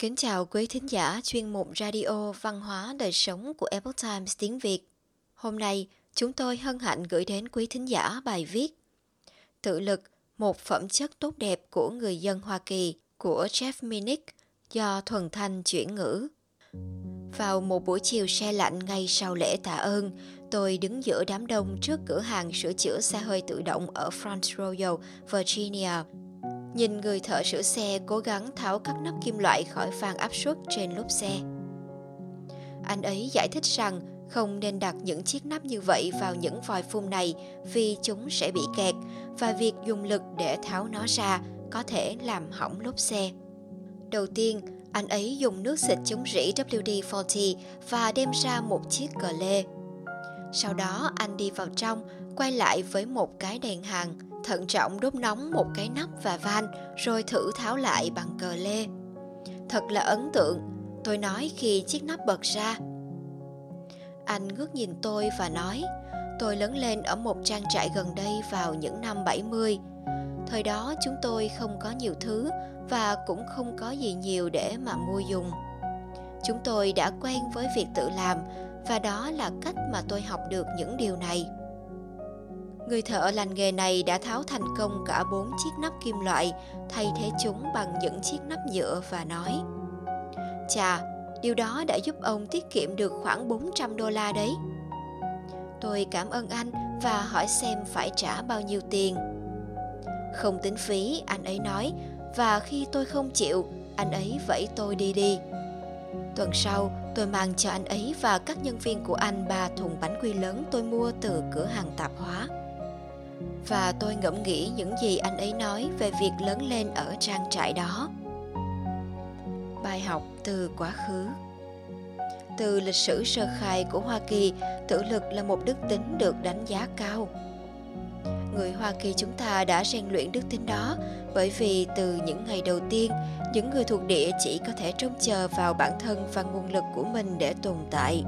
Kính chào quý thính giả chuyên mục Radio Văn hóa Đời sống của Epoch Times tiếng Việt. Hôm nay, chúng tôi hân hạnh gửi đến quý thính giả bài viết Tự lực, một phẩm chất tốt đẹp của người dân Hoa Kỳ của Jeff Minnick do Thuần Thanh chuyển ngữ. Vào một buổi chiều xe lạnh ngay sau lễ tạ ơn, tôi đứng giữa đám đông trước cửa hàng sửa chữa xe hơi tự động ở Front Royal, Virginia. Nhìn người thợ sửa xe cố gắng tháo các nắp kim loại khỏi phan áp suất trên lốp xe. Anh ấy giải thích rằng không nên đặt những chiếc nắp như vậy vào những vòi phun này vì chúng sẽ bị kẹt và việc dùng lực để tháo nó ra có thể làm hỏng lốp xe. Đầu tiên, anh ấy dùng nước xịt chống rỉ WD-40 và đem ra một chiếc cờ lê. Sau đó anh đi vào trong, quay lại với một cái đèn hàng, thận trọng đốt nóng một cái nắp và van rồi thử tháo lại bằng cờ lê. Thật là ấn tượng, tôi nói khi chiếc nắp bật ra. Anh ngước nhìn tôi và nói, tôi lớn lên ở một trang trại gần đây vào những năm 70. Thời đó chúng tôi không có nhiều thứ và cũng không có gì nhiều để mà mua dùng. Chúng tôi đã quen với việc tự làm và đó là cách mà tôi học được những điều này. Người thợ lành nghề này đã tháo thành công cả bốn chiếc nắp kim loại, thay thế chúng bằng những chiếc nắp nhựa và nói Chà, điều đó đã giúp ông tiết kiệm được khoảng 400 đô la đấy. Tôi cảm ơn anh và hỏi xem phải trả bao nhiêu tiền. Không tính phí, anh ấy nói, và khi tôi không chịu, anh ấy vẫy tôi đi đi. Tuần sau, tôi mang cho anh ấy và các nhân viên của anh ba thùng bánh quy lớn tôi mua từ cửa hàng tạp hóa. Và tôi ngẫm nghĩ những gì anh ấy nói về việc lớn lên ở trang trại đó. Bài học từ quá khứ Từ lịch sử sơ khai của Hoa Kỳ, tự lực là một đức tính được đánh giá cao người Hoa Kỳ chúng ta đã rèn luyện đức tính đó bởi vì từ những ngày đầu tiên, những người thuộc địa chỉ có thể trông chờ vào bản thân và nguồn lực của mình để tồn tại.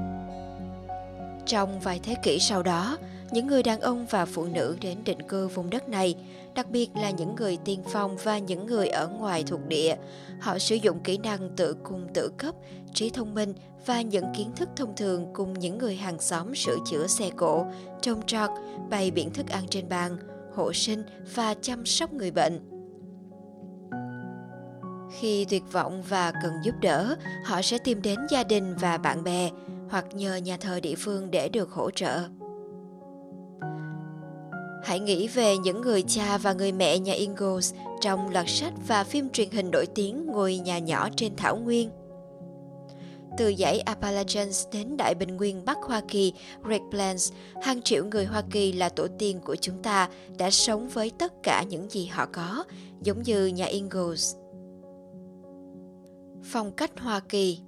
Trong vài thế kỷ sau đó, những người đàn ông và phụ nữ đến định cư vùng đất này, đặc biệt là những người tiên phong và những người ở ngoài thuộc địa, họ sử dụng kỹ năng tự cung tự cấp, trí thông minh và những kiến thức thông thường cùng những người hàng xóm sửa chữa xe cộ, trồng trọt, bày biện thức ăn trên bàn, hộ sinh và chăm sóc người bệnh. Khi tuyệt vọng và cần giúp đỡ, họ sẽ tìm đến gia đình và bạn bè hoặc nhờ nhà thờ địa phương để được hỗ trợ. Hãy nghĩ về những người cha và người mẹ nhà Ingalls trong loạt sách và phim truyền hình nổi tiếng Ngôi nhà nhỏ trên thảo nguyên. Từ dãy Appalachians đến Đại Bình Nguyên Bắc Hoa Kỳ, Great Plains, hàng triệu người Hoa Kỳ là tổ tiên của chúng ta đã sống với tất cả những gì họ có, giống như nhà Ingalls. Phong cách Hoa Kỳ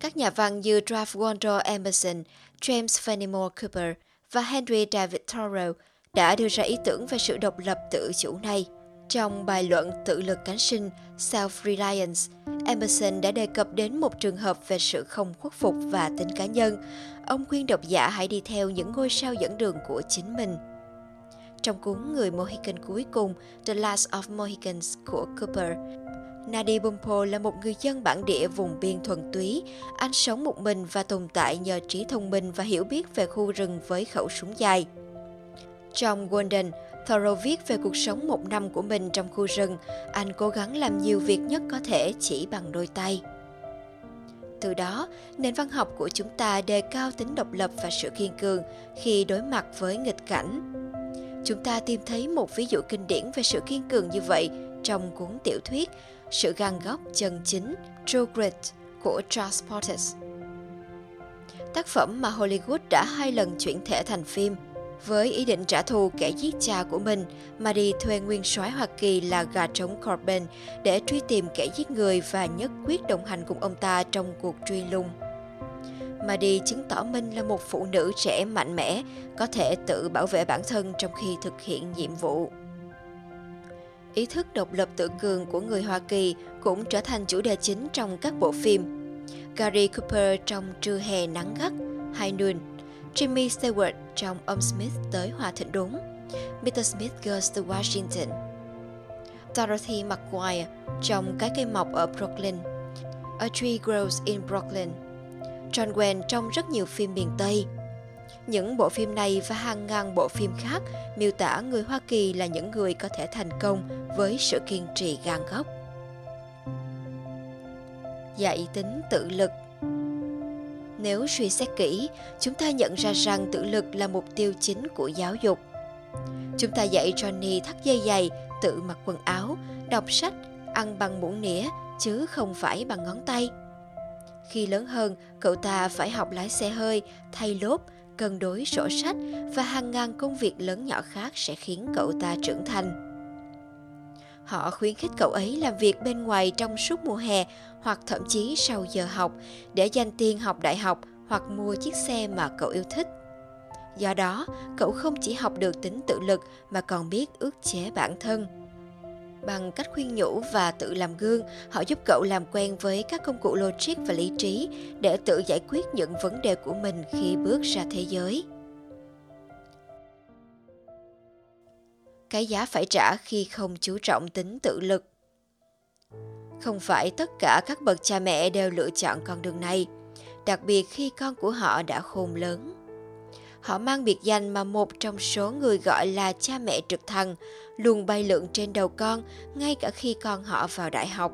Các nhà văn như Ralph Waldo Emerson, James Fenimore Cooper và Henry David Thoreau đã đưa ra ý tưởng về sự độc lập tự chủ này. Trong bài luận Tự lực cánh sinh Self-Reliance, Emerson đã đề cập đến một trường hợp về sự không khuất phục và tính cá nhân. Ông khuyên độc giả hãy đi theo những ngôi sao dẫn đường của chính mình. Trong cuốn Người Mohican cuối cùng, The Last of Mohicans của Cooper, Nadi Bumpo là một người dân bản địa vùng biên thuần túy. Anh sống một mình và tồn tại nhờ trí thông minh và hiểu biết về khu rừng với khẩu súng dài. Trong Golden, Thoreau viết về cuộc sống một năm của mình trong khu rừng. Anh cố gắng làm nhiều việc nhất có thể chỉ bằng đôi tay. Từ đó, nền văn học của chúng ta đề cao tính độc lập và sự kiên cường khi đối mặt với nghịch cảnh. Chúng ta tìm thấy một ví dụ kinh điển về sự kiên cường như vậy trong cuốn tiểu thuyết sự gan góc chân chính True Grit của Charles Portis. Tác phẩm mà Hollywood đã hai lần chuyển thể thành phim – với ý định trả thù kẻ giết cha của mình, Maddie thuê nguyên soái Hoa Kỳ là gà trống Corbin để truy tìm kẻ giết người và nhất quyết đồng hành cùng ông ta trong cuộc truy lùng. Maddie chứng tỏ mình là một phụ nữ trẻ mạnh mẽ, có thể tự bảo vệ bản thân trong khi thực hiện nhiệm vụ. Ý thức độc lập tự cường của người Hoa Kỳ cũng trở thành chủ đề chính trong các bộ phim. Gary Cooper trong Trưa hè nắng gắt, High Noon Jimmy Stewart trong Ông Smith tới Hòa Thịnh đúng Mr. Smith Goes to Washington. Dorothy McGuire trong Cái cây mọc ở Brooklyn, A Tree Grows in Brooklyn, John Wayne trong rất nhiều phim miền Tây. Những bộ phim này và hàng ngàn bộ phim khác miêu tả người Hoa Kỳ là những người có thể thành công với sự kiên trì gan góc. Dạy tính tự lực Nếu suy xét kỹ, chúng ta nhận ra rằng tự lực là mục tiêu chính của giáo dục. Chúng ta dạy Johnny thắt dây giày, tự mặc quần áo, đọc sách, ăn bằng muỗng nĩa, chứ không phải bằng ngón tay. Khi lớn hơn, cậu ta phải học lái xe hơi, thay lốp, cân đối sổ sách và hàng ngàn công việc lớn nhỏ khác sẽ khiến cậu ta trưởng thành. Họ khuyến khích cậu ấy làm việc bên ngoài trong suốt mùa hè hoặc thậm chí sau giờ học để dành tiền học đại học hoặc mua chiếc xe mà cậu yêu thích. Do đó, cậu không chỉ học được tính tự lực mà còn biết ước chế bản thân. Bằng cách khuyên nhủ và tự làm gương, họ giúp cậu làm quen với các công cụ logic và lý trí để tự giải quyết những vấn đề của mình khi bước ra thế giới. Cái giá phải trả khi không chú trọng tính tự lực. Không phải tất cả các bậc cha mẹ đều lựa chọn con đường này, đặc biệt khi con của họ đã khôn lớn Họ mang biệt danh mà một trong số người gọi là cha mẹ trực thăng luôn bay lượn trên đầu con, ngay cả khi con họ vào đại học.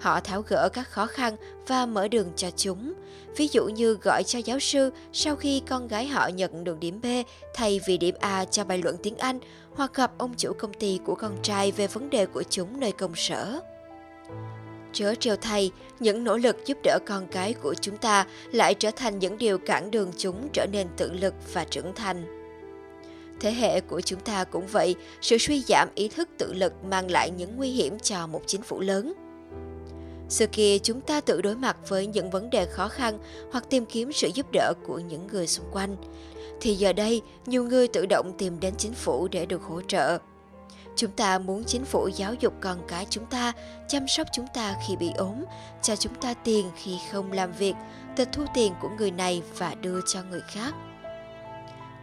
Họ tháo gỡ các khó khăn và mở đường cho chúng. Ví dụ như gọi cho giáo sư sau khi con gái họ nhận được điểm B thay vì điểm A cho bài luận tiếng Anh, hoặc gặp ông chủ công ty của con trai về vấn đề của chúng nơi công sở. Chớ trêu thay, những nỗ lực giúp đỡ con cái của chúng ta lại trở thành những điều cản đường chúng trở nên tự lực và trưởng thành. Thế hệ của chúng ta cũng vậy, sự suy giảm ý thức tự lực mang lại những nguy hiểm cho một chính phủ lớn. Xưa kia chúng ta tự đối mặt với những vấn đề khó khăn hoặc tìm kiếm sự giúp đỡ của những người xung quanh. Thì giờ đây, nhiều người tự động tìm đến chính phủ để được hỗ trợ. Chúng ta muốn chính phủ giáo dục con cái chúng ta, chăm sóc chúng ta khi bị ốm, cho chúng ta tiền khi không làm việc, tịch thu tiền của người này và đưa cho người khác.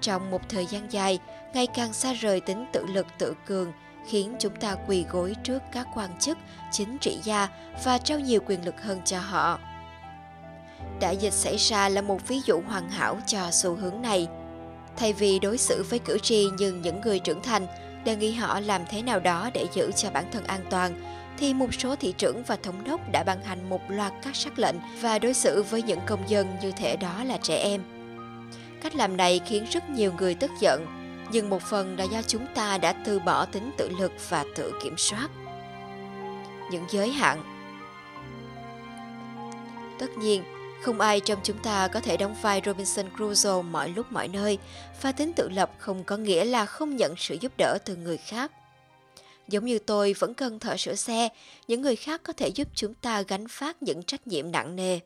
Trong một thời gian dài, ngày càng xa rời tính tự lực tự cường, khiến chúng ta quỳ gối trước các quan chức, chính trị gia và trao nhiều quyền lực hơn cho họ. Đại dịch xảy ra là một ví dụ hoàn hảo cho xu hướng này. Thay vì đối xử với cử tri như những người trưởng thành, đề nghị họ làm thế nào đó để giữ cho bản thân an toàn, thì một số thị trưởng và thống đốc đã ban hành một loạt các sắc lệnh và đối xử với những công dân như thể đó là trẻ em. Cách làm này khiến rất nhiều người tức giận, nhưng một phần là do chúng ta đã từ bỏ tính tự lực và tự kiểm soát. Những giới hạn Tất nhiên, không ai trong chúng ta có thể đóng vai Robinson Crusoe mọi lúc mọi nơi, và tính tự lập không có nghĩa là không nhận sự giúp đỡ từ người khác. Giống như tôi vẫn cần thợ sửa xe, những người khác có thể giúp chúng ta gánh phát những trách nhiệm nặng nề.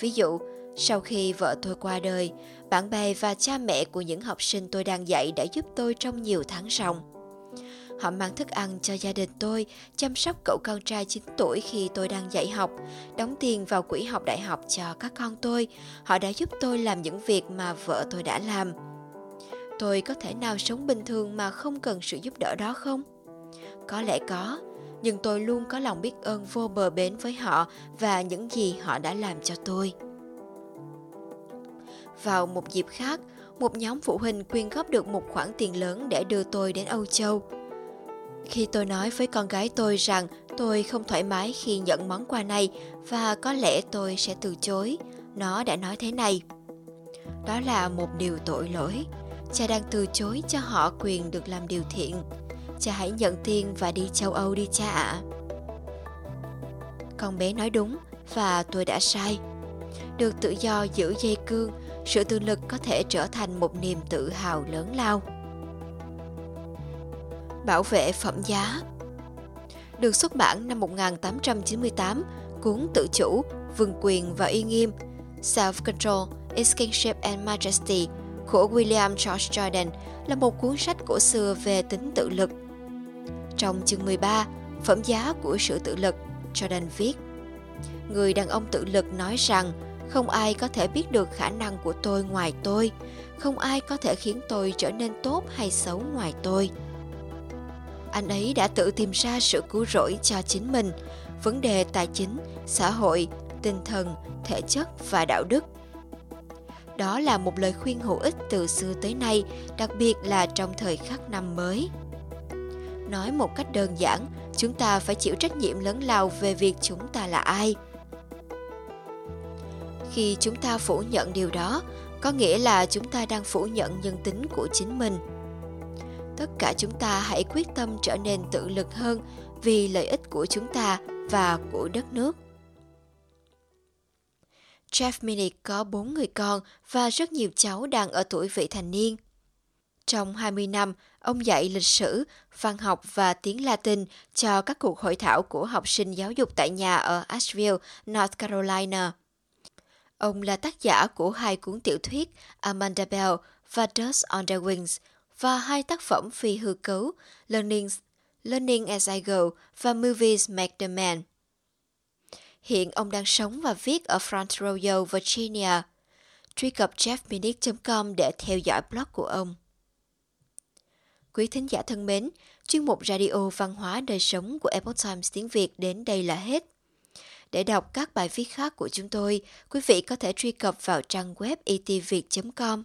Ví dụ, sau khi vợ tôi qua đời, bạn bè và cha mẹ của những học sinh tôi đang dạy đã giúp tôi trong nhiều tháng ròng. Họ mang thức ăn cho gia đình tôi, chăm sóc cậu con trai 9 tuổi khi tôi đang dạy học, đóng tiền vào quỹ học đại học cho các con tôi. Họ đã giúp tôi làm những việc mà vợ tôi đã làm. Tôi có thể nào sống bình thường mà không cần sự giúp đỡ đó không? Có lẽ có, nhưng tôi luôn có lòng biết ơn vô bờ bến với họ và những gì họ đã làm cho tôi. Vào một dịp khác, một nhóm phụ huynh quyên góp được một khoản tiền lớn để đưa tôi đến Âu Châu. Khi tôi nói với con gái tôi rằng tôi không thoải mái khi nhận món quà này và có lẽ tôi sẽ từ chối, nó đã nói thế này. Đó là một điều tội lỗi. Cha đang từ chối cho họ quyền được làm điều thiện. Cha hãy nhận tiền và đi châu Âu đi cha ạ. À. Con bé nói đúng và tôi đã sai. Được tự do giữ dây cương, sự tự lực có thể trở thành một niềm tự hào lớn lao bảo vệ phẩm giá. Được xuất bản năm 1898, cuốn tự chủ, vương quyền và uy nghiêm Self-Control, Its Kingship and Majesty của William George Jordan là một cuốn sách cổ xưa về tính tự lực. Trong chương 13, Phẩm giá của sự tự lực, Jordan viết Người đàn ông tự lực nói rằng không ai có thể biết được khả năng của tôi ngoài tôi, không ai có thể khiến tôi trở nên tốt hay xấu ngoài tôi anh ấy đã tự tìm ra sự cứu rỗi cho chính mình, vấn đề tài chính, xã hội, tinh thần, thể chất và đạo đức. Đó là một lời khuyên hữu ích từ xưa tới nay, đặc biệt là trong thời khắc năm mới. Nói một cách đơn giản, chúng ta phải chịu trách nhiệm lớn lao về việc chúng ta là ai. Khi chúng ta phủ nhận điều đó, có nghĩa là chúng ta đang phủ nhận nhân tính của chính mình. Tất cả chúng ta hãy quyết tâm trở nên tự lực hơn vì lợi ích của chúng ta và của đất nước. Jeff Minnick có bốn người con và rất nhiều cháu đang ở tuổi vị thành niên. Trong 20 năm, ông dạy lịch sử, văn học và tiếng Latin cho các cuộc hội thảo của học sinh giáo dục tại nhà ở Asheville, North Carolina. Ông là tác giả của hai cuốn tiểu thuyết Amanda Bell và Dust on the Wings và hai tác phẩm phi hư cấu Learning, Learning as I Go và Movies Make the Man. Hiện ông đang sống và viết ở Front Royal, Virginia. Truy cập jeffminnick.com để theo dõi blog của ông. Quý thính giả thân mến, chuyên mục Radio Văn hóa Đời Sống của Epoch Times tiếng Việt đến đây là hết. Để đọc các bài viết khác của chúng tôi, quý vị có thể truy cập vào trang web e itviet.com.